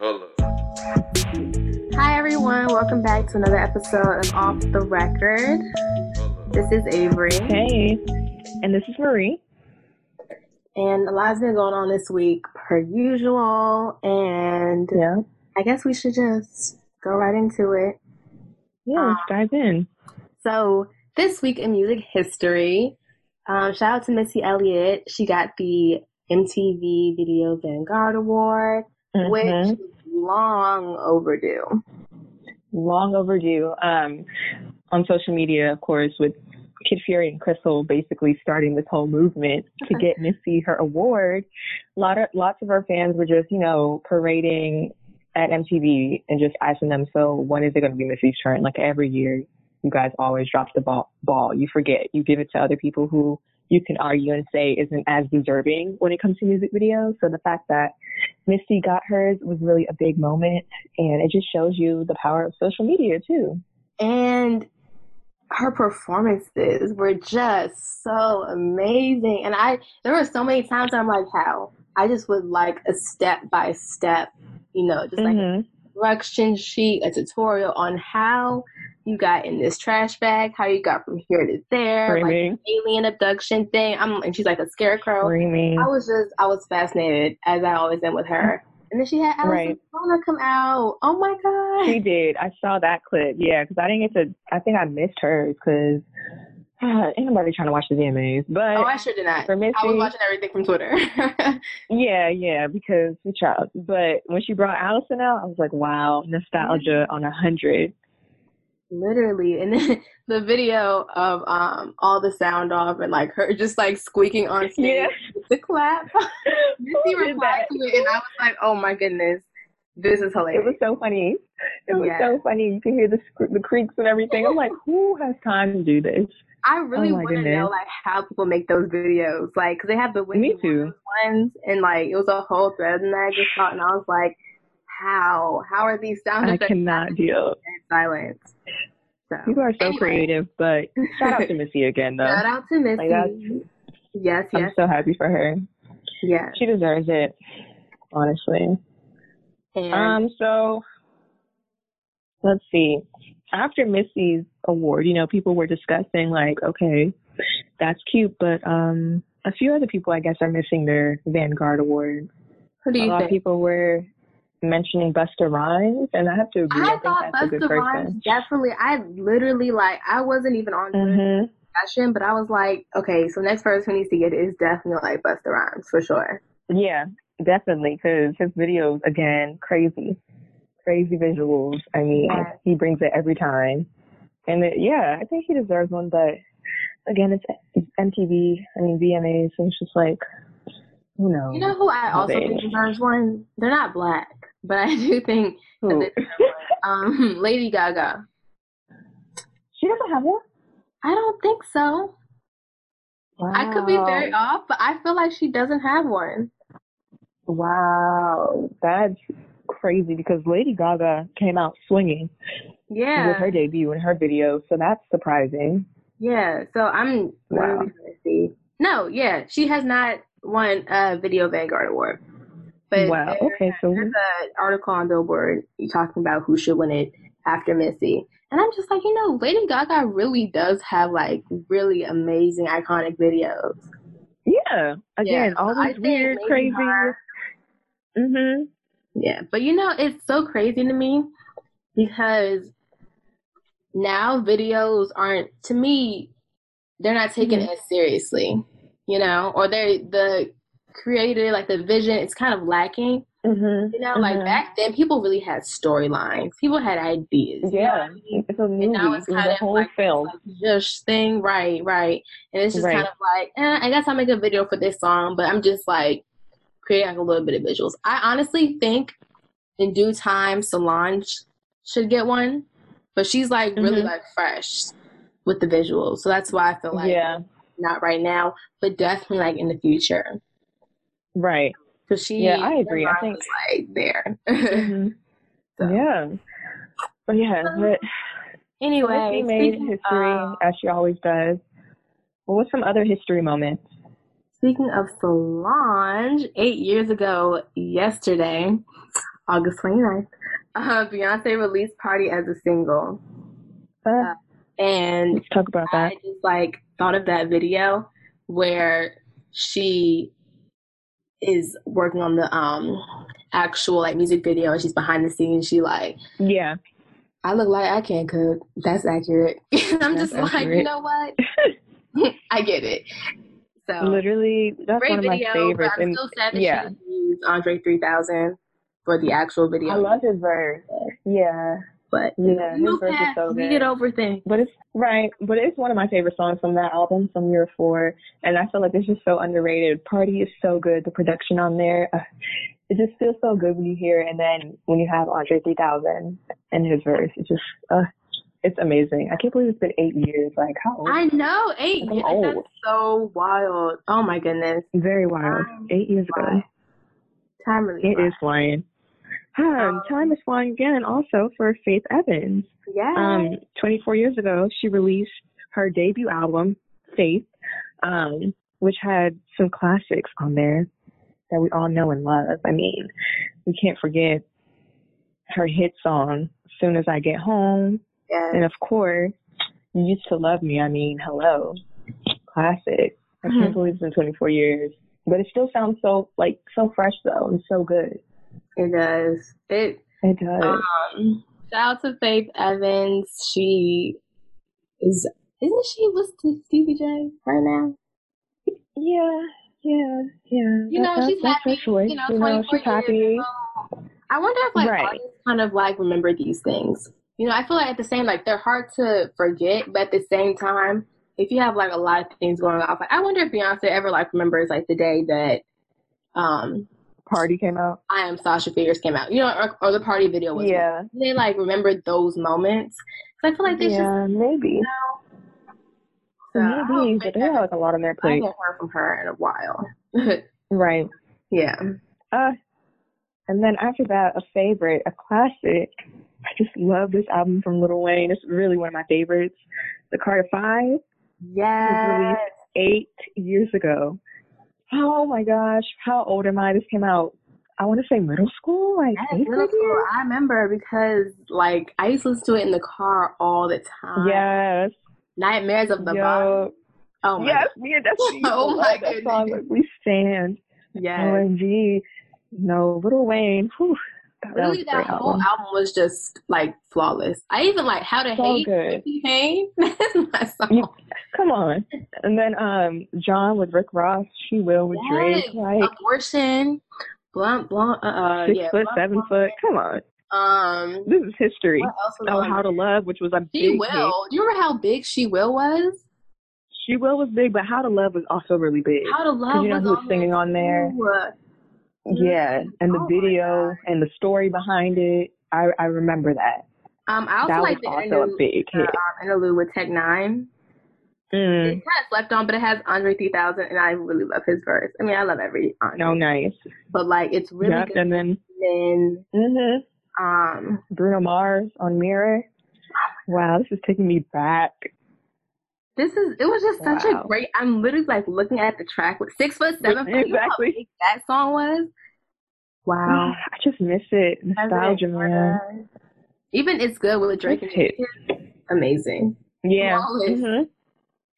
Hold up. Hi, everyone. Welcome back to another episode of Off the Record. This is Avery, Hey, and this is Marie. and a lot's been going on this week, per usual. And Yeah, I guess we should just go right into it. yeah, let's dive in. So, this week in music history, um, shout out to Missy Elliott. She got the MTV Video Vanguard Award, which Mhm. is long overdue. long overdue. Um, on social media, of course, with Kid Fury and Crissle basically starting this whole movement to get Missy her award. A lot of lots of our fans were just, you know, parading at MTV and just asking them, "So when is it going to be Missy's turn?" Like every year, you guys always drop the ball. Ball, you forget. You give it to other people who you can argue and say isn't as deserving when it comes to music videos. So the fact that Missy got hers was really a big moment, and it just shows you the power of social media too. and her performances were just so amazing and i there were so many times i'm like how i just would like a step by step you know just like Mhm. a instruction sheet a tutorial on how you got in this trash bag how you got from here to there like alien abduction thing i'm and she's like a scarecrow screaming. i was just i was fascinated as i always am with her and then she had Alyson Right. Come out. Oh my god! She did. I saw that clip. Yeah, because I didn't get to. I think I missed hers because uh, ain't nobody trying to watch the VMAs. But Oh, I sure did not. for Missy, I was watching everything from Twitter. yeah, yeah, because we child. But when she brought Alyson out, I was like, wow, nostalgia on a hundred. Literally, and then the video of um all the sound off and like her just like squeaking on stage Yeah. the clap. Missy replied to it, and I was like, "Oh my goodness, this is hilarious It was so funny. It was Yeah. so funny. You can hear the the creaks and everything. I'm like, who has time to do this? I really Oh want to know like how people make those videos, like because they have the Me too. Ones, and like it was a whole thread, and I just thought, and I was like, "How? How are these sound I cannot deal. in silence?" So People are so Anyway. creative, but shout out to Missy again, though. Shout out to Missy. Like that's, yes, I'm so happy for her. yes. She deserves it, honestly. And Um, so let's see. After Missy's award, you know, people were discussing like, okay, that's cute, but um, a few other people, I guess, are missing their Vanguard award. who do you A you lot of people were mentioning Busta Rhymes, and I have to agree. I, I think thought that's a good Busta Rhymes definitely. I literally like. I wasn't even on the hmm discussion, but I was like, okay, so next person who needs to get it is definitely like Busta Rhymes for sure. Yeah, definitely, because his videos again crazy, crazy visuals. I mean, Yes. he brings it every time, and it, yeah, I think he deserves one. But again, it's, it's MTV. I mean VMAs, so it's just like, who knows? You know who I also think deserves one? They're not black, but I do think that Who? they deserve one. Um, Lady Gaga. she doesn't have one. I don't think so. Wow. I could be very off, but I feel like she doesn't have one. Wow, that's crazy because Lady Gaga came out swinging Yeah. with her debut and her video, so that's surprising. Yeah, so I'm Wow. literally trying to see. No, yeah, she has not won a Video Vanguard Award. But wow. there- Okay, so there's an article on Billboard talking about who should win it after Missy. And I'm just like, you know, Lady Gaga really does have like really amazing, iconic videos. yeah, again, Yeah, all I these weird, crazy. her- Mhm. Yeah, but you know, it's so crazy to me because now videos aren't, to me, they're not taken Mhm. as seriously, you know, or they the creator, like the vision, it's kind of lacking. Mhm. You know, like mhm. back then, people really had storylines. People had ideas. you know Yeah, I mean? it's a movie. And now it's kind a of whole like film. like, just thing, right, right. And it's just Right. kind of like, eh, I guess I'll make a video for this song, but I'm just like creating like a little bit of visuals. I honestly think in due time, Solange should get one, but she's like really Mhm. like fresh with the visuals, so that's why I feel like yeah, not right now, but definitely like in the future. Right. Because she, Yeah, I agree. I think- like there. Mhm. So. Yeah, but yeah, but Anyway, she made history of- as she always does. What was some other history moments? Speaking of Solange, eight years ago yesterday, August 29th, uh, Beyonce released Party as a single. Uh, And let's talk about I that. I just like thought of that video where she is working on the um actual like music video and she's behind the scenes. She like, Yeah. I look like I can't cook. That's accurate. I'm That's just like, you know what? I get it. So Literally, that's great one of my video, favorites. but I'm And still sad that yeah. she didn't Andre 3000 for the actual video. I love his verse. Yeah. But Yeah, his move verse is past, so we get over things. But it's right, but it's one of my favorite songs from that album from year four, and I feel like it's just so underrated. Party is so good, the production on there, uh, it just feels so good when you hear it, and then when you have Andre 3000 and his verse, it's just, uh, it's amazing. I can't believe it's been eight years. Like how old? I know, eight I'm years. old. That's so wild. Oh my goodness. Very wild. Time Eight years ago. Time really It flies. is flying. Um, time is flying again. Also for Faith Evans. Yeah. Um, 24 years ago, she released her debut album, Faith, um, which had some classics on there that we all know and love. I mean, we can't forget her hit song, Soon as I Get Home, yes. and of course, You Used to Love Me. I mean, hello. Classic. I can't believe it's been 24 years. But it still sounds so, like, so fresh, though, and so good. It does. It It does. um shout out to Faith Evans. She is isn't she with Stevie J right now? Yeah, yeah, yeah. You know, she's that's happy. You know, you know, she's happy. years. I wonder if like Right. artists kind of like remember these things. You know, I feel like at the same like they're hard to forget, but at the same time, if you have like a lot of things going on, like I wonder if Beyonce ever like remembers like the day that um Party came out. I Am Sasha Fierce came out, you know, or, or the party video was. Yeah, They like remember those moments. I feel like they just yeah, maybe, so I hope maybe. But they have like a lot on their plate. I haven't heard from her in a while. right? yeah. Uh, and then after that, a favorite, a classic. I just love this album from Lil Wayne. It's really one of my favorites. The Carter Five, Yes. eight years ago. Oh my gosh, how old am I? This came out. I want to say middle school, like Yes, middle school. I remember because like I used to listen to it in the car all the time. Yes. Nightmares of the Bottom. Yo, Oh my yes, me and to Oh my that song. goodness. Like, we stand. yes. OMG. No, Little Wayne. Whew, that, Really, that whole album. album was just like flawless. I even like How to So Hate good. That's my song. You- Come on. And then um John with Rick Ross, She Will with Drake. Like Abortion. Blunt, blunt, uh, uh six yeah. foot, Blunt, seven Blunt. foot. Come on. Um, This is history. what else was Oh, How to? Love, which was a She big Will. hit. Do you remember how big She Will was? She Will was big, but How to Love was also really big. How to Love you know was who was singing on there? too. Yeah. And the Oh video and the story behind it. I, I remember that. Um, I also That like the also a interlude, big uh, um, interlude with Tech N9ne. Mm. It's kind of slept on, but it has Andre 3000, and I really love his verse. I mean, I love every Andre, No, nice. but like it's really yep. good. And then And mhm. um, Bruno Mars on Mirror. Wow, this is taking me back. This is it was just such Wow. a great. I'm literally like looking at the track with six foot seven. foot. You know Exactly. that song was. Wow. I just miss it. Nostalgia, President man. Even it's good with Drake and Hit. Amazing. Yeah. Flawless. hmm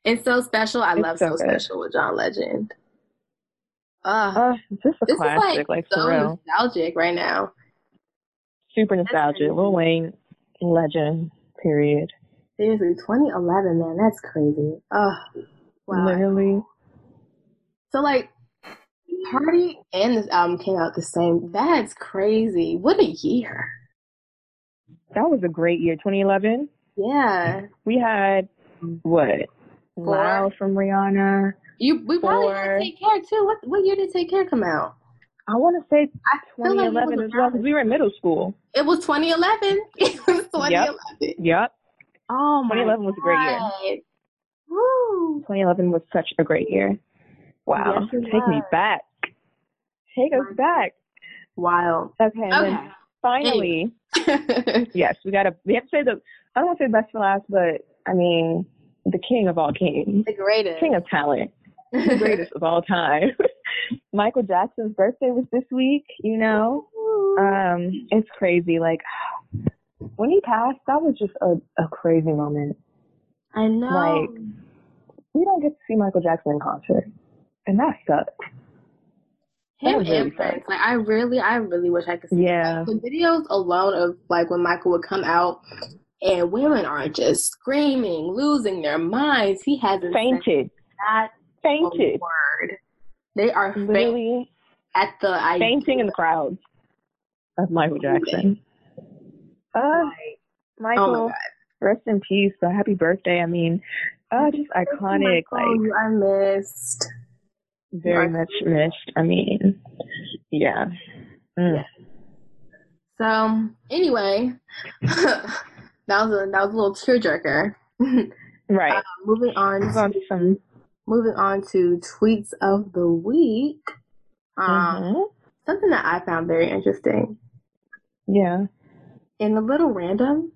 And so special. I It's love so so, special with John Legend. Uh, Uh, just a this classic, is like, like, so for real. nostalgic right now. Super nostalgic. Lil Wayne, legend. Period. Seriously, 2011, man, that's crazy. Oh, wow. Literally. So like, Party and this album came out the same. That's crazy. What a year. That was a great year. 2011. Yeah. We had what? Four. Loud from Rihanna. You we probably had Take Care too. What what year did Take Care come out? I want to say I feel like 2011 as well because we were in middle school. It was 2011. It was 2011. Yep. Oh my 2011 was a great year. Woo. 2011 was such a great year. Wow. Yes, Take me back. Take us back. Wild. Okay. and then Okay. finally, yes, we gotta. We have to say the. I don't want to say best for last, but I mean the king of all kings, the greatest. king of talent, the greatest of all time. Michael Jackson's birthday was this week. You know, um, it's crazy. Like when he passed, that was just a, a crazy moment. I know. Like we don't get to see Michael Jackson in concert, and that sucks. him really and Prince. Like I really, I really wish I could see. Yeah. Like, the videos alone of like when Michael would come out and women are just screaming, losing their minds. He hasn't Fainted, not fainted, word. They are literally at the idea. fainting in the crowds of Michael Jackson. Uh, Oh Michael, god. rest in peace. But happy birthday. I mean, uh, just iconic, like you are missed. very much missed. I mean, yeah. Mm. So anyway, that was a that was a little tearjerker. Right. Uh, moving on, Move on to some. moving on to tweets of the week. Um, Mhm. Something that I found very interesting Yeah. In a little random,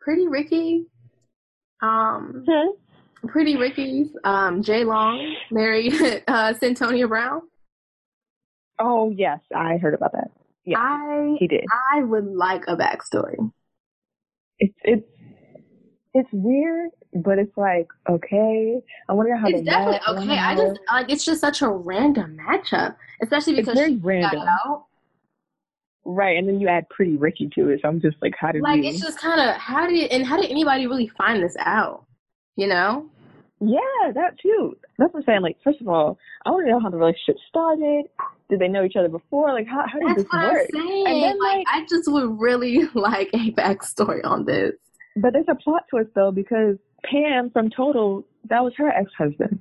Pretty Ricky, um. Pretty Ricky's um, Jay Long married uh, Centonia Brown. Oh yes, I heard about that. Yeah, I he did. I would like a backstory. It's it's it's weird, but it's like okay. I wonder how It's definitely okay. I just like it's just such a random matchup, especially It's because very she got random. out. Right, and then you add Pretty Ricky to it. So I'm just like, how did Like it's just kind of how did and how did anybody really find this out? You know? Yeah, that too. That's what I'm saying. Like, first of all, I want to know how the relationship started. Did they know each other before? Like, how how did That's this what work? I'm saying. And then, like, like- I just would really like a backstory on this. But there's a plot twist though, because Pam from Total, that was her ex-husband,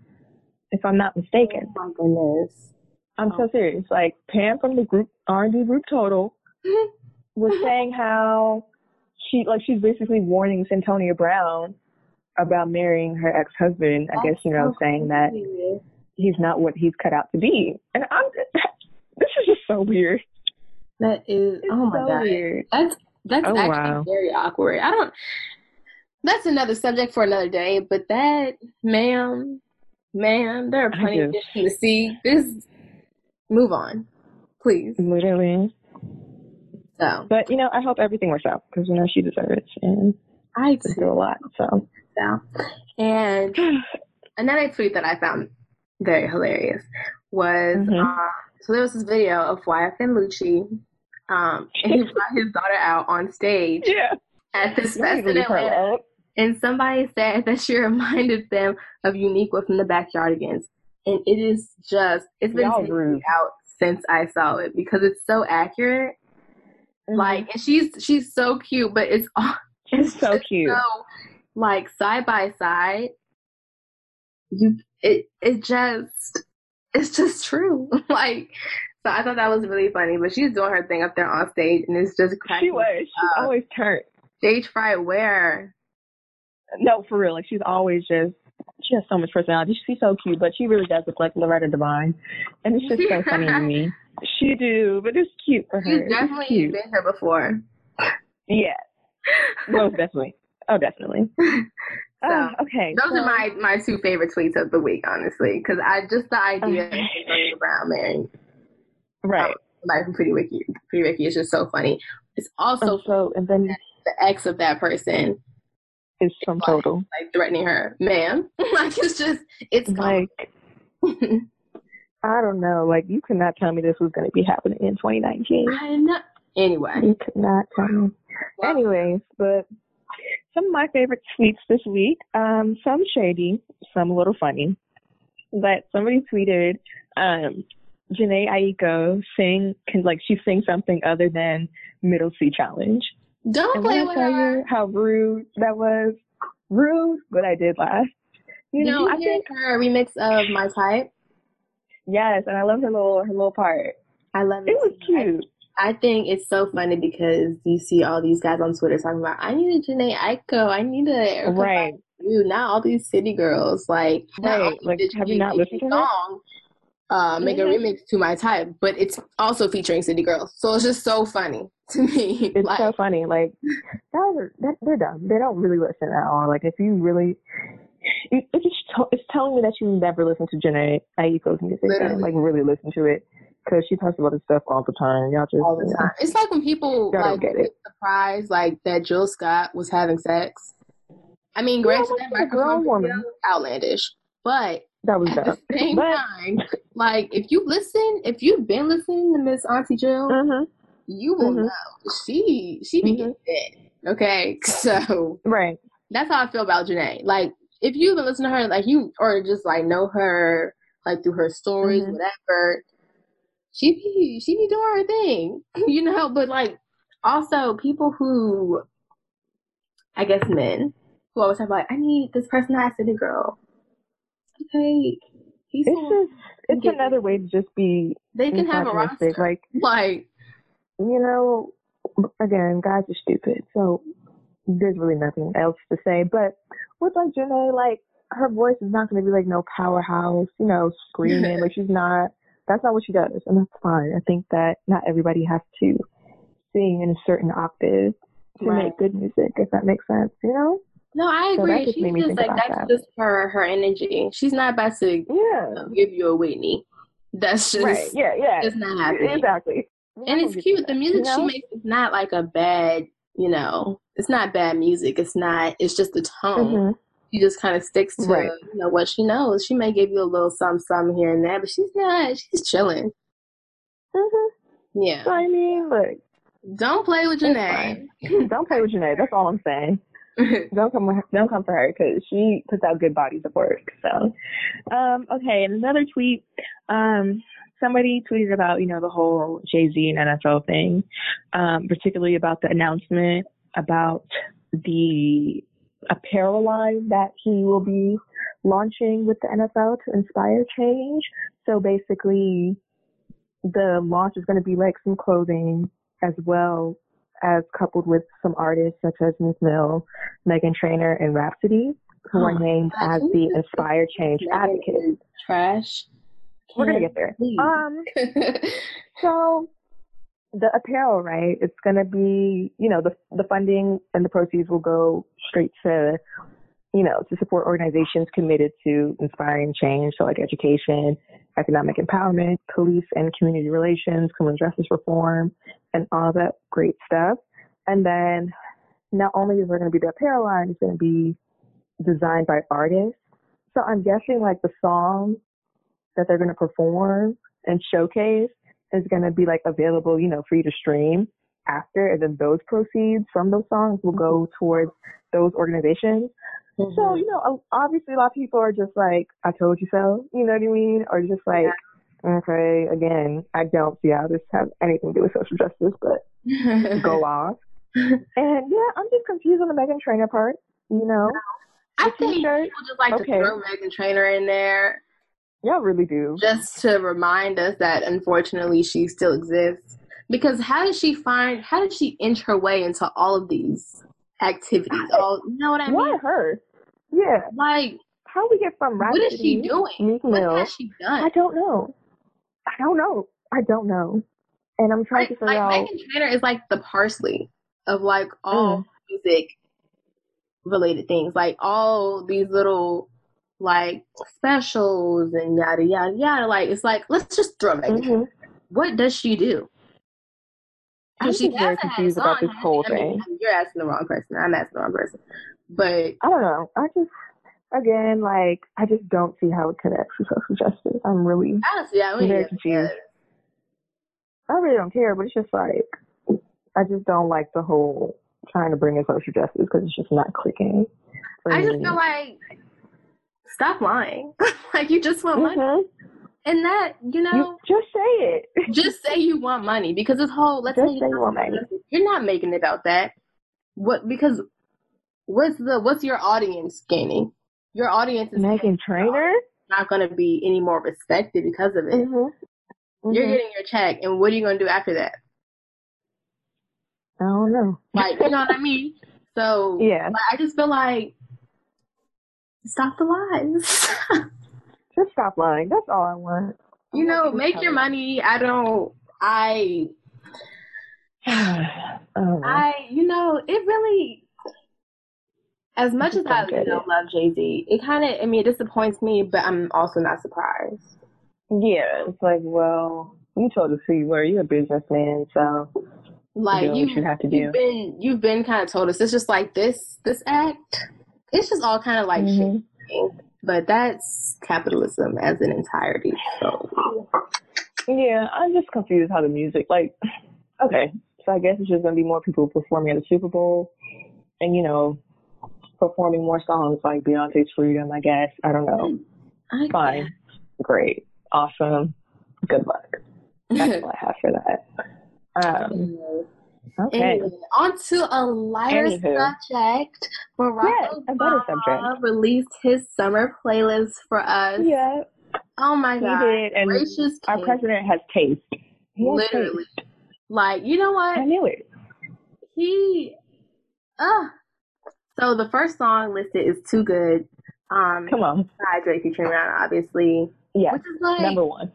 if I'm not mistaken. Oh my goodness. I'm so oh. serious. Like Pam from the group R and D group Total was saying how she like she's basically warning Centonia Brown about marrying her ex-husband. I guess you know, so saying that he's not what he's cut out to be. And I'm this is just so weird. That is It's oh my so god. weird. That's that's Oh, actually wow. very awkward. I don't. That's another subject for another day. But that, ma'am, ma'am, there are plenty of fish in the sea. This, move on, please. Literally. So But you know, I hope everything works out because you know she deserves it and I through a lot. So so. And another tweet that I found very hilarious was Mhm. uh, so there was this video of YFN Lucci, um, and he brought his daughter out on stage yeah. at this Y'all fest in Atlanta. And somebody said that she reminded them of Uniqua from the Backyardigans. And it is just, it's been Y'all rude. out since I saw it because it's so accurate. Mhm. Like, and she's she's so cute, but it's She's so cute. So, like side by side, you it it just it's just true. like, so I thought that was really funny. But she's doing her thing up there on stage, and it's just cracking. she was. She's always turned. stage fright. Where No, for real. Like she's always just. She has so much personality. She's so cute, but she really does look like Loretta Devine, and it's just so funny to me. She do, but it's cute for her. she's definitely cute. been here before. Yeah, most definitely. Oh, definitely. So, Ah, okay. Those so- are my, my two favorite tweets of the week, honestly, because I just the idea of Okay. Antonio Brown marrying right. like Pretty Ricky, Pretty Ricky is just so funny. It's also And so, and then the ex of that person from Total. like threatening her, ma'am. like it's just it's Like I don't know. Like you could not tell me this was going to be happening in 2019. I know. Anyway, You could not tell me. well, Anyways, but some of my favorite tweets this week, um, some shady, some a little funny. But somebody tweeted, um, Jhené Aiko sing can like she sing something other than Middle C Challenge. Don't play with tell her. you how rude that was, rude, but I did laugh. You Did know, you I think her remix of My Type? yes, and I love her little her little part. I love it. It was too. Cute. I think it's so funny because you see all these guys on Twitter talking about, I need a Jhené Aiko, I need a Erykah Right. Badu, not all these city girls. Like, Right. Like, have you not listened to song, uh, make a Mhm. remix to my type, but it's also featuring city girls. So it's just so funny to me. It's like, so funny. Like that, that they're dumb. They don't really listen at all. Like if you really, it- it's just to- it's telling me that you never listen to Jhené Aiko's music, Literally. like really listen to it, because she talks about this stuff all the time. Y'all just all the time. It's like when people like get it. surprised like that Jill Scott was having sex. I mean, granted, Yeah, that microphone video, woman. outlandish, but That was at the same But- time, like if you listen, if you've been listening to Miss Auntie Jill, hmm you will Mhm. know she she be getting fed. Okay, so Right. that's how I feel about Jhené. Like if you've been listening to her, like you or just like know her like through her stories, whatever. She be she be doing her thing, you know. But like also people who, I guess men who always have like, I need this person to have city girl. Okay, he's It's just it's another way to just be they can have a roster. Like Like you know, again, guys are stupid, so there's really nothing else to say. But with like Jhené, like her voice is not going to be like no powerhouse, you know, screaming. like she's not. That's not what she does, and that's fine. I think that not everybody has to sing in a certain octave to Right. make good music, if that makes sense. You know? No, I agree. just She's just like that's that. just her her energy. She's not about to Yeah. give you a Whitney. That's just Right. Yeah. Yeah. it's not happening. Exactly. and it's cute. The music she makes is not like a bad, you know, it's not bad music. It's not. It's just the tone. hmm She just kind of sticks to Right. you know what she knows. She may give you a little some some here and there, but she's not. She's chilling. hmm Yeah. So I mean, look, Don't play with It's Jhené. don't play with Jhené. That's all I'm saying. Don't come, with- don't come for her because she puts out good bodies of work. So, um, okay. And another tweet, um, somebody tweeted about you know the whole Jay Z and NFL thing, um, particularly about the announcement about the apparel line that he will be launching with the NFL to inspire change. So basically, the launch is going to be like some clothing as well as coupled with some artists such as Meek Mill, Meghan Trainor, and Rapsody, who Oh are named God, as the Inspire Change advocates. Trash. We're gonna get there. Um, so the apparel, right? It's gonna be, you know, the the funding and the proceeds will go straight to, you know, to support organizations committed to inspiring change, so like education, economic empowerment, police and community relations, criminal justice reform, and all that great stuff. And then not only is there going to be the apparel line, it's going to be designed by artists. So I'm guessing like the songs that they're going to perform and showcase is going to be like available, you know, for you to stream after, and then those proceeds from those songs will go mm-hmm. towards those organizations. So, Mhm. you know, obviously a lot of people are just like, I told you so, you know what I mean? Or just like, okay, again, I don't see how this has anything to do with social justice, but go off. And yeah, I'm just confused on the Meghan Trainor part, you know? I The think t-shirt, people just like okay. to throw Meghan Trainor in there Y'all really do. just to remind us that unfortunately she still exists. Because how did she find? How did she inch her way into all of these activities? All you know what I Why mean? her? Yeah. Like, How we get from right what is she doing? Meek What Mill? has she done? I don't know. I don't know. I don't know. And I'm trying Like, to figure like out. Meghan Trainor is like the parsley of like all Mm. music related things. Like all these little like specials and yada yada yada. Like it's like let's just throw Meghan. Mhm. What does she do? I'm She just very hasn't had a confused about this whole thing. I mean, you're asking the wrong person. I'm asking the wrong person. But I don't know. I just, again, like, I just don't see how it connects with social justice. I'm really, honestly, I I'm mean, very confused. I really don't care, but it's just like, I just don't like the whole trying to bring in social justice because it's just not clicking. I just feel like stop lying. like you just want money, Mhm. and that you You know, just say it. just say you want money because this whole let's Just say say you want money. You're not making it about that. What because what's the what's your audience gaining? Your audience is Meghan Trainor. not going to be any more respected because of it. Mm-hmm. You're getting your check, and what are you going to do after that? I don't know. Like, you know what I mean? So, Yeah. like, I just feel like stop the lies. Just stop lying. That's all I want. you know, make your money. I don't. I. I. I. You know, it really. As much as I don't you know, love Jay Z, it kind of I mean it disappoints me, but I'm also not surprised. Yeah, it's like, well, you told us who you were. You're a businessman, so Like you, you have to do. you've been you've been kind of told us it's just like this this act. It's just all kind of like Mhm. shit. But that's capitalism as an entirety. So Yeah, I'm just confused how the music, like, okay, so I guess it's just gonna be more people performing at the Super Bowl, and you know, performing more songs like Beyonce's Freedom. I guess I don't know. I Fine, great, awesome, good luck. That's all I have for that. Um, okay, Anyway, on to a lighter Anywho. subject. Barack Yes, Obama subject. released his summer playlist for us. yeah, Oh my he god. did, and Gracious our king. president has taste. He has Literally. taste. Like, you know what? I knew it. He uh so the first song listed is too good. Um Come on, by Drake featuring Rihanna, obviously. yeah, Which is like number one.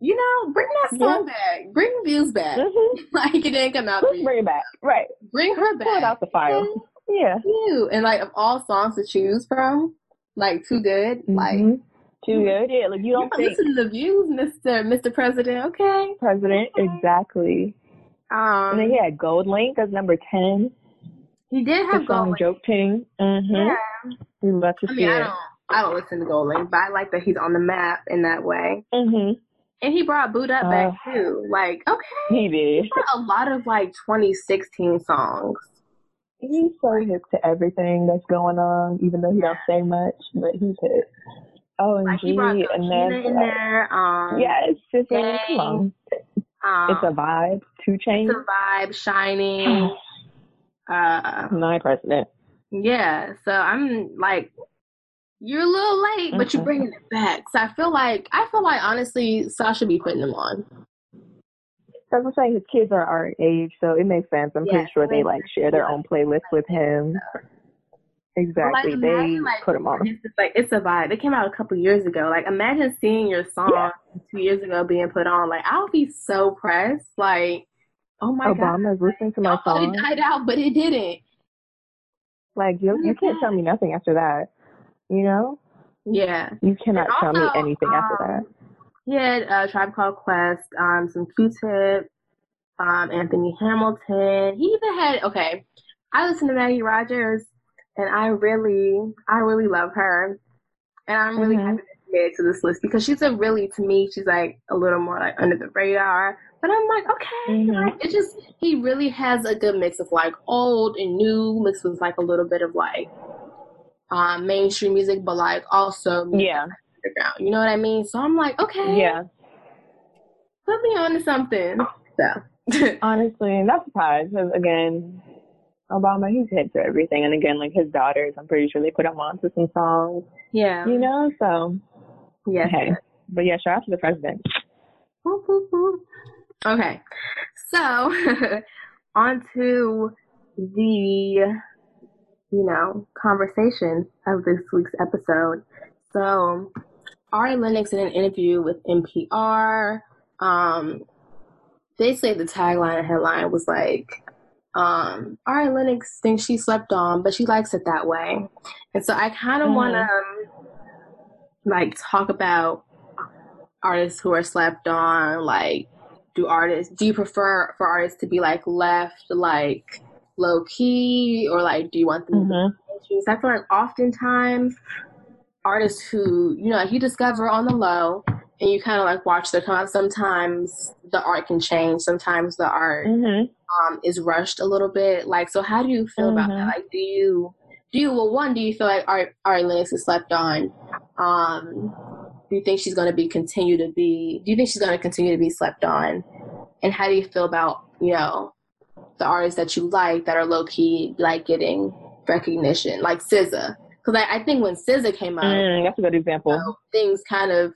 you know, bring that song back. Bring views back. Mm-hmm. like it didn't come out Let's bring it back. Right, Bring her pull it back. out the file. Yeah. You and like of all songs to choose from, like too good. Like Mhm. Too good. Yeah, like you you don't don't think listen to the views, Mr. Mr. President, okay? president exactly. And Um then he had GoldLink as number ten. He did The have song Joke Ting. Mm-hmm. Yeah. We love to I see mean I it. don't I don't listen to GoldLink, but I like that he's on the map in that way. Mm-hmm. And he brought Boot Up back Uh, too. Like, okay. He did. He a lot of like 2016 songs. He's so hip to everything that's going on, even though he don't say much, but he's hip. Oh, and Like he brought G, and then Gina in there. Um, yes, it's Dang. come on, um, it's a vibe. 2 Chainz, it's a vibe, shining. uh, my president. yeah. So I'm like, you're a little late, but you're bringing it back. So I feel like I feel like honestly, Sasha be putting them on. Because I'm saying his kids are our age, so it makes sense. I'm Yes, pretty sure they like share their own playlist with him. Exactly, like, they like, put them on. It's like it's a vibe. It came out a couple years ago. Like imagine seeing your song Yeah. two years ago being put on. Like I would be so pressed. Like, oh my god, Obama's listening to my thought it died out, but it didn't. Like you, Oh you can't tell me nothing after that. You know, Yeah. you cannot And tell me also, anything after um, that. He had uh, Tribe Called Quest, um, some Q-Tip, um, Anthony Hamilton. He even had okay. I listen to Maggie Rogers, and I really, I really love her, and I'm really Mhm. happy to she made it to this list because she's a really, to me, she's like a little more like under the radar. But I'm like, okay, Mhm. like, it just he really has a good mix of like old and new, mixed with like a little bit of like um, mainstream music, but like also music Yeah, underground. You know what I mean? So I'm like, okay, yeah. put me on to something. So Honestly, not surprised because again, Obama he's hip to everything, and again, like his daughters, I'm pretty sure they put him on to some songs. yeah, You know, so yes. hey. But yeah, shout out to the president. Whoop, whoop, whoop. Okay, so on to the you know conversation of this week's episode. So Ari Lennox in an interview with NPR, um, they say the tagline and headline was like, um, Ari Lennox thinks she slept on, but she likes it that way. And so I kind of Mhm. want to um, like talk about artists who are slept on. Like, do artists do you prefer for artists to be like left like low key, or like do you want them to hmm issues. I feel like oftentimes artists who, you know, like you discover on the low and you kind of like watch their come out, sometimes the art can change. Sometimes the art hmm um, is rushed a little bit. Like, so how do you feel about that? Mhm. Like, do you, do you, well, one, do you feel like Art, Ari Lennox is slept on? Um, do you think she's going to be continue to be, do you think she's going to continue to be slept on? And how do you feel about, you know, the artists that you like that are low key, like getting recognition, like SZA? Because I, I think when SZA came out, Mm, that's a good example. know, things kind of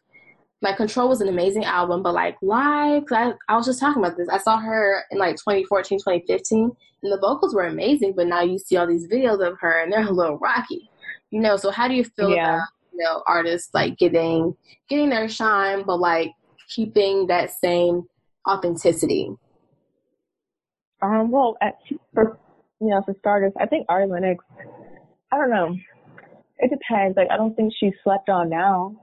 like Control was an amazing album, but like live, 'cause I, I was just talking about this. I saw her in like 2014, 2015, and the vocals were amazing, but now you see all these videos of her and they're a little rocky, you know. So how do you feel Yeah. about you know artists like getting getting their shine, but like keeping that same authenticity? Um, well, at, for you know, for starters, I think Ari Lennox I don't know. It depends. Like I don't think she slept on now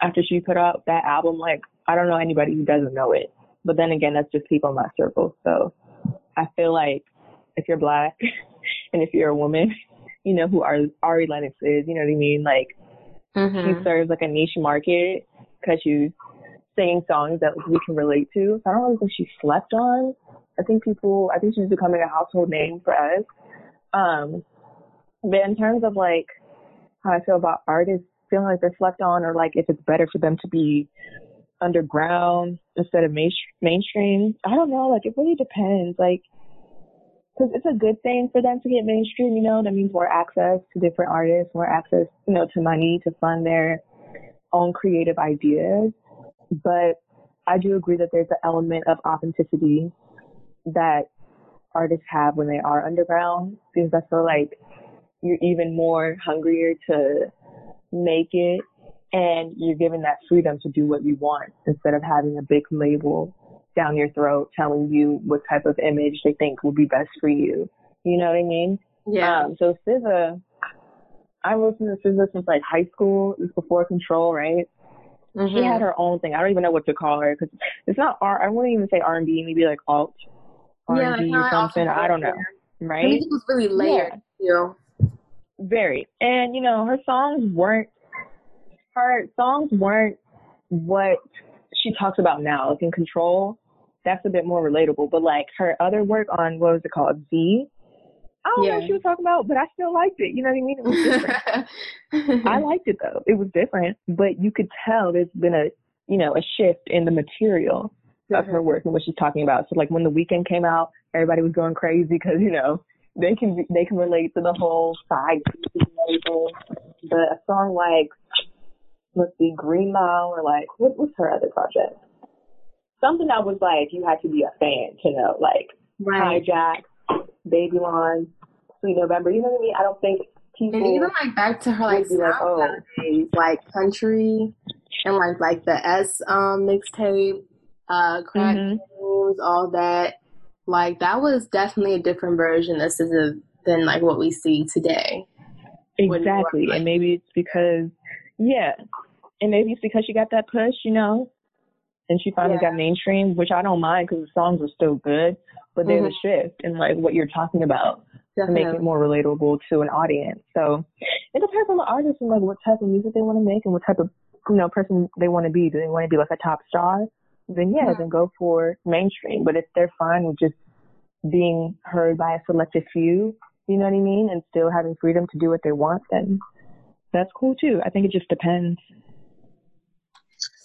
after she put out that album. Like I don't know anybody who doesn't know it. But then again, that's just people in my circle. So I feel like if you're black and if you're a woman, you know who Ari, Ari Lennox is. You know what I mean? Like Mhm. she serves like a niche market because she's singing songs that we can relate to. So I don't really think she slept on. I think people, I think she's becoming a household name for us. Um, but in terms of like how I feel about artists feeling like they're slept on, or like if it's better for them to be underground instead of main, mainstream, I don't know. Like it really depends. Like because it's a good thing for them to get mainstream, you know, that means more access to different artists, more access, you know, to money to fund their own creative ideas. But I do agree that there's an element of authenticity that artists have when they are underground because I feel like you're even more hungrier to make it and you're given that freedom to do what you want instead of having a big label down your throat telling you what type of image they think will be best for you. You know what I mean? Yeah. Um, so SZA, I listened to SZA since like high school. It was before Control, right? She Mhm. had her own thing. I don't even know what to call her because it's not R. I wouldn't even say R and B. Maybe like alt R and B or something. I don't know. The Right? music was really layered too. Very. And you know, her songs weren't her songs weren't what she talks about now. Like in Control, that's a bit more relatable. But like her other work on what was it called? Z. I don't know what she was talking about, but I still liked it. You know what I mean? It was different. I liked it though. It was different, but you could tell there's been a you know a shift in the material of her mm-hmm. work and what she's talking about. So like when the weekend came out, everybody was going crazy because you know they can they can relate to the whole side and everything. But a song like let's see, Green Mile or like what was her other project? Something that was like you had to be a fan to know, like right. Hijack, Babylon, Sweet November. You know what I mean? I don't think people. And even like back to her like like, oh. nowadays, like country and like like the S um mixtape, uh crack Mhm. Games, all that. Like that was definitely a different version of SZA than like what we see today. when you are, Exactly. and maybe it's because, yeah. And maybe it's because she got that push, you know, and she finally Yeah. got mainstream, which I don't mind because the songs are still good. But there's Mhm. a shift in like what you're talking about to make it more relatable to an audience. So it depends on the artist and like what type of music they want to make and what type of you know person they want to be. Do they want to be like a top star? Then yeah, Mhm. then go for mainstream. But if they're fine with just being heard by a selected few, you know what I mean, and still having freedom to do what they want, then that's cool too. I think it just depends.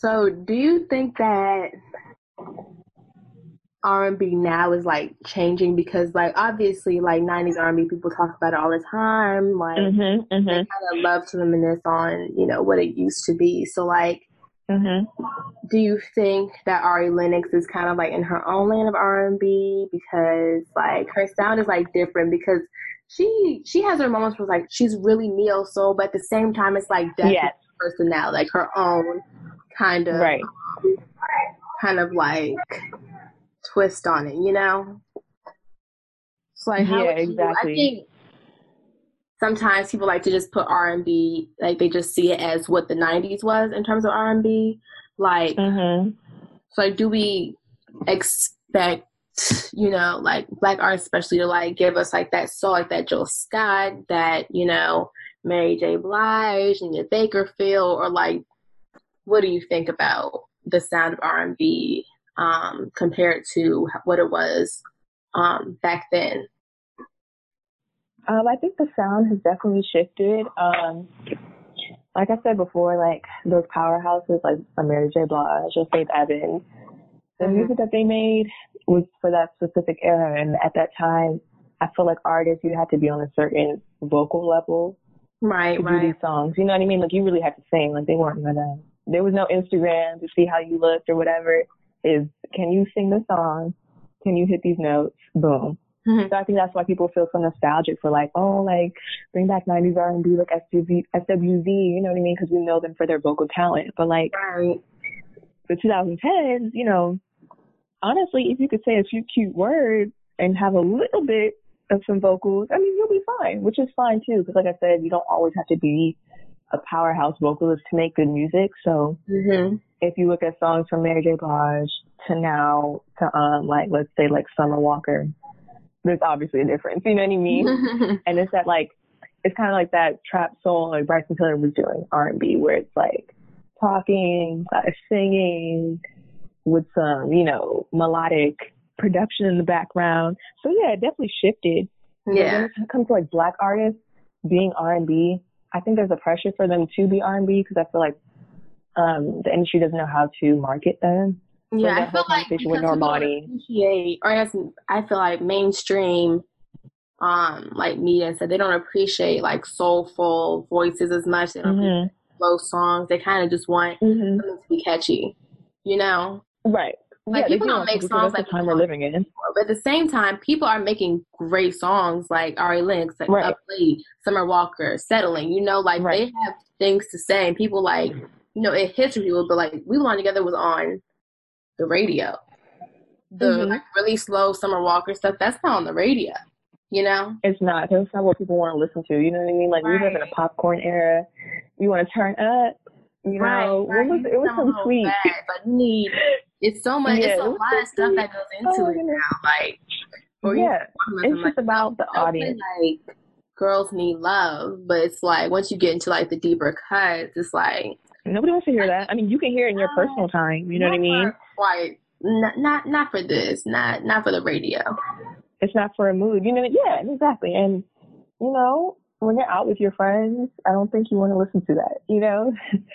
So, do you think that R and B now is like changing because, like, obviously, like '90s R and B people talk about it all the time. Like, Mhm. they Mhm. kind of love to reminisce on, you know, what it used to be. So, like, Mhm. do you think that Ari Lennox is kind of like in her own lane of R and B because, like, her sound is like different because she she has her moments where like she's really neo soul, but at the same time, it's like definitely Yes. personality, like her own kind of Right. kind of like twist on it, you know? So like how Yeah, would you- I think sometimes people like to just put R and B like they just see it as what the nineties was in terms of R and B. Like Mhm. so like do we expect you know, like black artists especially to like give us like that soul, like that Jill Scott, that, you know, Mary J. Blige and your Bakerfield, or like what do you think about the sound of R and B um, compared to what it was um, back then? Um, I think the sound has definitely shifted. Um, like I said before, like those powerhouses like Mary J. Blige or Faith Evans, the Mhm. music that they made was for that specific era, and at that time, I feel like artists you had to be on a certain vocal level Right, to do these songs. You know what I mean? Like you really had to sing. Like they weren't gonna. There was no Instagram to see how you looked or whatever. Is can you sing the song? Can you hit these notes? Boom. Mhm. So I think that's why people feel so nostalgic for like, oh, like bring back '90s R&B, like SWV, SWV. You know what I mean? Because we know them for their vocal talent. But like Right. the 2010s, you know, honestly, if you could say a few cute words and have a little bit of some vocals, I mean, you'll be fine, which is fine too. Because like I said, you don't always have to be a powerhouse vocalist to make good music. So Mm-hmm. if you look at songs from Mary J. Blige to now to um like let's say like Summer Walker, there's obviously a difference. You know what I mean? and it's that like it's kind of like that trap soul like Bryson Tiller was doing R and B, where it's like talking, like singing with some you know melodic production in the background. So yeah, it definitely shifted. Yeah. when it comes to like black artists being R and B, I think there's a pressure for them to be R and B because I feel like um the industry doesn't know how to market them. Yeah, that I feel like with because don't Normani. appreciate, or I guess I feel like mainstream, um, like media said they don't appreciate like soulful voices as much. They don't appreciate Mm-hmm. slow songs. They kind of just want Mm-hmm. something to be catchy, you know. Right. Like, yeah, people do don't make songs like the time we're living in. But at the same time, people are making great songs like Ari Lennox, like Right. Summer Walker, Settling. You know, like Right. they have things to say, and people like, you know, it hits people. But like, We Belong Together was on the radio. The Mhm. like really slow Summer Walker stuff that's not on the radio. You know, It's not. That's not what people want to listen to. You know what I mean? Like we live in a popcorn era. You want to turn up. You know, right? it was it was Some sweet. bad, but need. It's so much. Yeah, it's a lot of stuff that goes into Oh, it now. Like, or you Yeah, it's like, just about the audience. like girls need love, but it's like once you get into like the deeper cuts, it's like Nobody wants to hear that. I mean, you can hear it in your personal time. You know what I mean? for- Like not, not not for this, not not for the radio. It's not for a mood. You know? Yeah, exactly. And you know, when you're out with your friends, I don't think you want to listen to that. You know?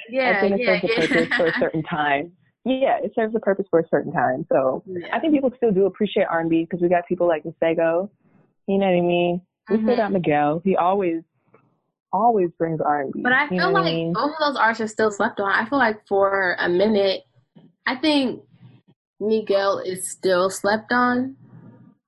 Yeah, I Yeah, think it yeah, purpose for a certain time. Yeah, it serves a purpose for a certain time. So Yeah. I think people still do appreciate R&B because we got people like Masego. You know what I mean? We still Mhm. got Miguel. He always, always brings R&B. But I you feel know like I mean? both of those artists are still slept on. I feel like for a minute, I think Miguel is still slept on.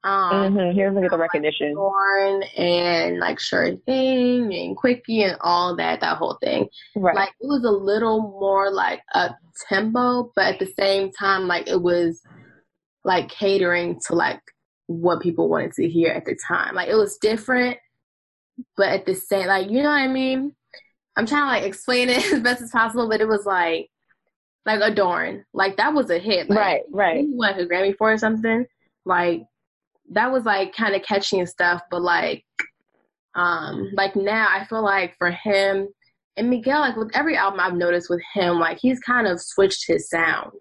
Um, hmm He doesn't get the recognition. Born and like Sure Thing and Quickie and all that, that whole thing. Right. Like it was a little more like a tempo, but at the same time, like it was like catering to like what people wanted to hear at the time. Like it was different, but at the same, like you know what I mean. I'm trying to like explain it as best as possible, but it was like like Adorn, like that was a hit. Like, right, right. he won a Grammy for or something. Like that was like kind of catchy and stuff, but like um like now I feel like for him and Miguel, like with every album I've noticed with him, like he's kind of switched his sound.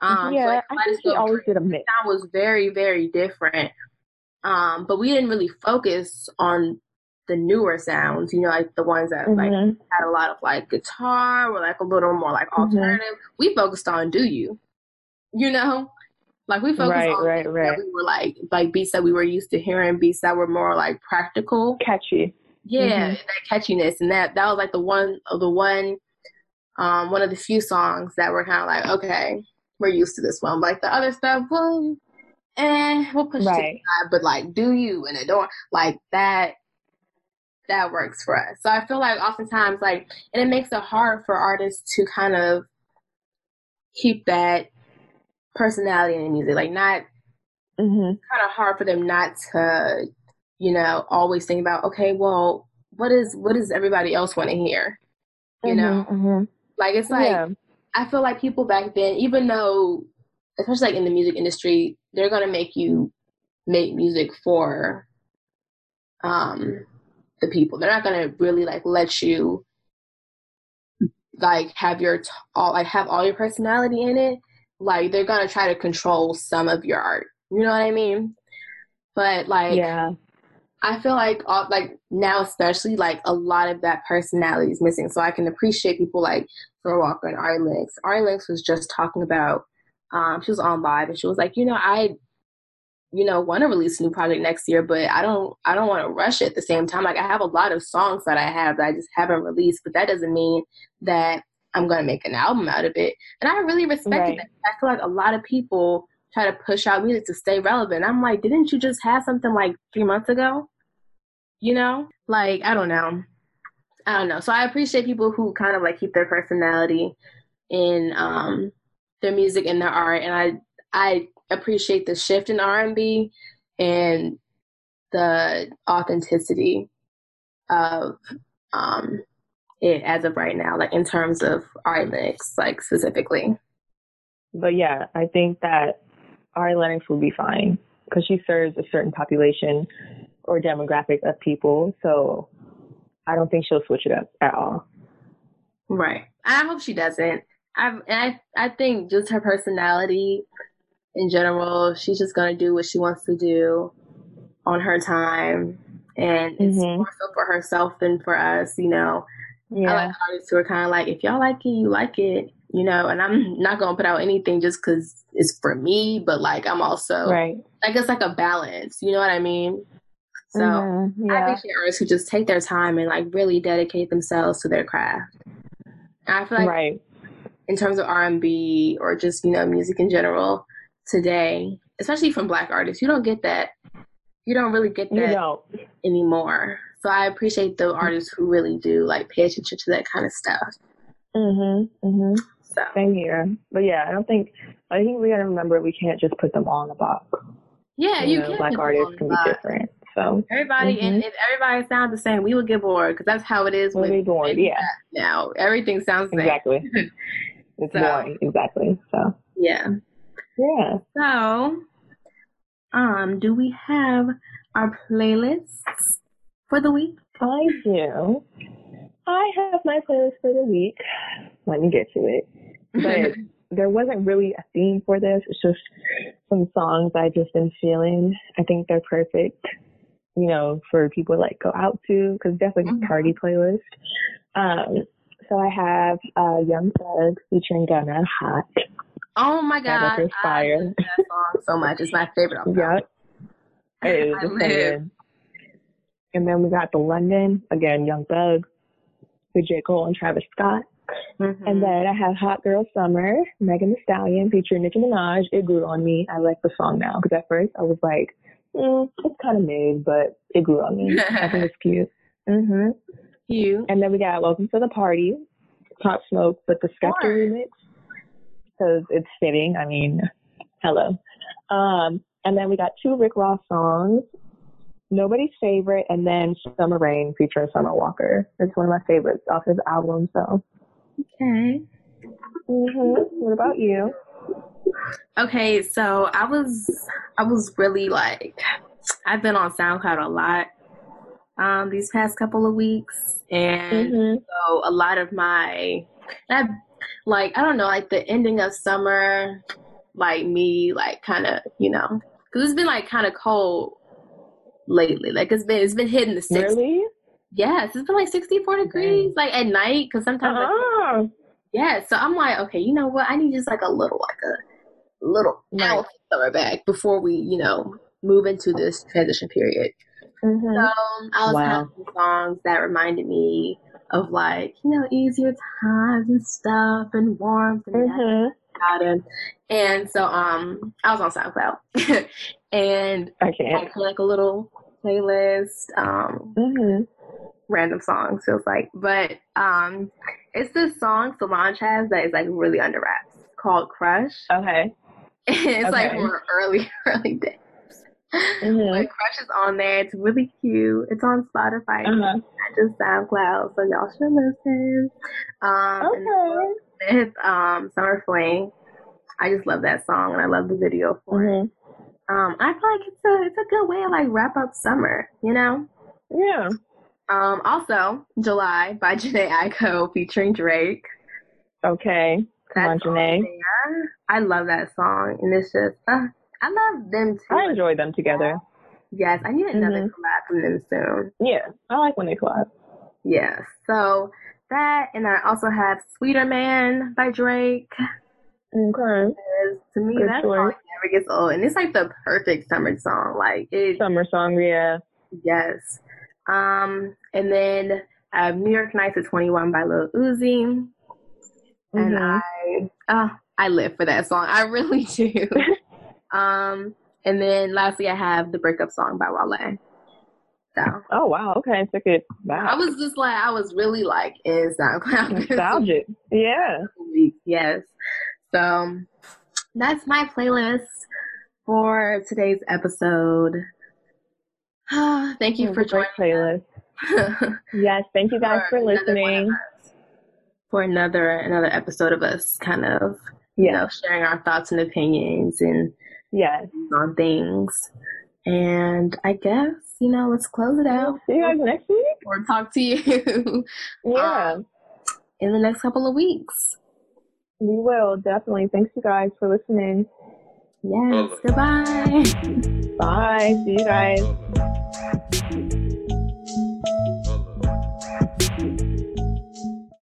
Um, so, yeah, like, I think he always did a mix. sound was very, very different. Um, but we didn't really focus on the newer sounds, you know, like the ones that like Mhm. had a lot of like guitar or like a little more like Mhm. alternative. We focused on Do You, you know, like we focused Right, on right, right. we were like like beats that we were used to hearing, beats that were more like practical. Catchy. Yeah, Mhm. that catchiness and that that was like the one of the one um one of the few songs that were kind of like okay, we're used to this one. Like the other stuff, well, eh, we'll push it to the side. But like Do You and Adorn, like that that works for us. So I feel like oftentimes like and it makes it hard for artists to kind of keep that personality in the music. Like not hmm kind of hard for them not to, you know, always think about, okay, well, what is what does everybody else want to hear? You know? hmm Like it's like yeah. I feel like people back then, even though especially like in the music industry, they're gonna make you make music for um the people. They're not gonna really like let you like have your t- all like have all your personality in it. Like they're gonna try to control some of your art. You know what I mean? But like yeah. I feel like all, like now especially like a lot of that personality is missing. So I can appreciate people like Summer Walker and Ari Lennox. Ari Lennox was just talking about um she was on live and she was like, you know, I you know, want to release a new project next year, but I don't I don't want to rush it at the same time. Like I have a lot of songs that I have that I just haven't released, but that doesn't mean that I'm gonna make an album out of it. And I really respected Right. that. I feel like a lot of people try to push out music to stay relevant. I'm like, didn't you just have something like three months ago? You know? Like, I don't know. I don't know. So I appreciate people who kind of like keep their personality in um their music and their art and I I appreciate the shift in R and B and the authenticity of um it as of right now, like in terms of Ari Lennox, like specifically. But yeah, I think that Ari Lennox will be fine because she serves a certain population or demographic of people. So I don't think she'll switch it up at all. Right. I hope she doesn't. I I I think just her personality in general, she's just gonna do what she wants to do on her time, and it's Mhm. more so for herself than for us. You know, I Yeah. like artists who are kind of like, if y'all like it, you like it. You know, and I'm not gonna put out anything just because it's for me, but like I'm also Right. like it's like a balance. You know what I mean? So. Mhm. I appreciate artists who just take their time and like really dedicate themselves to their craft. And I feel like right. in terms of R and B or just you know music in general today, especially from Black artists, you don't get that. You don't really get that anymore. So I appreciate the artists who really do like pay attention to that kind of stuff. Mhm. Mhm. So Same here. But yeah, I don't think. I think we gotta remember we can't just put them all in a box. yeah, you, you know, can black artists can be different. So Everybody and Mhm. if everybody sounds the same, we will get bored because that's how it is when we'll be bored. Yeah. now. Everything sounds the same. Exactly. It's So- boring. Exactly. So Yeah. yeah. So, um, do we have our playlists for the week? I do. I have my playlist for the week. Let me get to it. But there wasn't really a theme for this. It's just some songs I've just been feeling. I think they're perfect, you know, for people to like go out to because definitely Mhm. a party playlist. Um, so I have uh, Young Thug featuring Gunna, Hot. oh my That god, record's I fire. love that song so much. It's my favorite. Yep. It is I live. And then we got the London again, Young Thug, with J Cole and Travis Scott. Mm-hmm. And then I have Hot Girl Summer, Megan Thee Stallion featuring Nicki Minaj. It grew on me. I like the song now because at first I was like, mm, it's kind of mid, but it grew on me. I think it's cute. hmm you. And then we got Welcome to the Party, Pop Smoke, but the Skepta remix because it's fitting. I mean, hello. Um, and then we got two Rick Ross songs. Nobody's favorite, and then Summer Reign featuring Summer Walker. It's one of my favorites off his album. So, Okay. hmm what about you? Okay, so I was I was really like I've been on SoundCloud a lot um these past couple of weeks and hmm so a lot of my that like I don't know like the ending of summer like me like kind of you know because it's been like kind of cold lately like it's been it's been hitting the 60s Really? yes it's been like 64 degrees like at night because sometimes like, Ah, yeah so I'm like okay you know what I need just like a little like a little Right. summer back before we you know move into this transition period mhm. so I was Wow. having songs that reminded me of like, you know, easier times and stuff and warmth and Mhm. and and so um I was on SoundCloud and I I put like a little playlist, um, Mhm. random songs feels like. But um it's this song Solange has that is like really under wraps called Crush. Okay. it's like Okay. from her early, early days. Mhm. But Crush is on there. It's really cute. It's on Spotify. Uh-huh. not just SoundCloud, so y'all should listen. Um, Okay. With um, Summer Fling, I just love that song and I love the video for it. Mhm. Um, I feel like it's a it's a good way to like wrap up summer, you know. Yeah. Um, also July by Jhené Aiko featuring Drake. Okay. Come on, That's on Janae. I love that song, and it's just uh, I love them too. I enjoy them together. yes, I need another Mhm. collab from them soon. Yeah, I like when they collab. Yes. So that, and I also have Sweeterman by Drake. Okay. Because to me, that choice. song never gets old. And it's like the perfect summer song. Like, it, Summer song, yeah. yes. Um, and then I have New York Nights at 21 by Lil Uzi. And Mhm. I, oh, I live for that song. I really do. um, and then lastly, I have the breakup song by Wale. So Oh wow. Okay, took it I was just like, I was really like in SoundCloud. Nostalgic. Yeah. Yes. So that's my playlist for today's episode. thank you for was a great joining. playlist. Yes, thank you guys for of listening. us- For another another episode of us kind of you know sharing our thoughts and opinions and yes. on things. And I guess, you know, let's close it out See you guys next week. or talk to you Yeah, Um, in the next couple of weeks. we will definitely. Thanks you guys for listening. Yes. Bye-bye. Goodbye. Bye. See you guys. Bye-bye.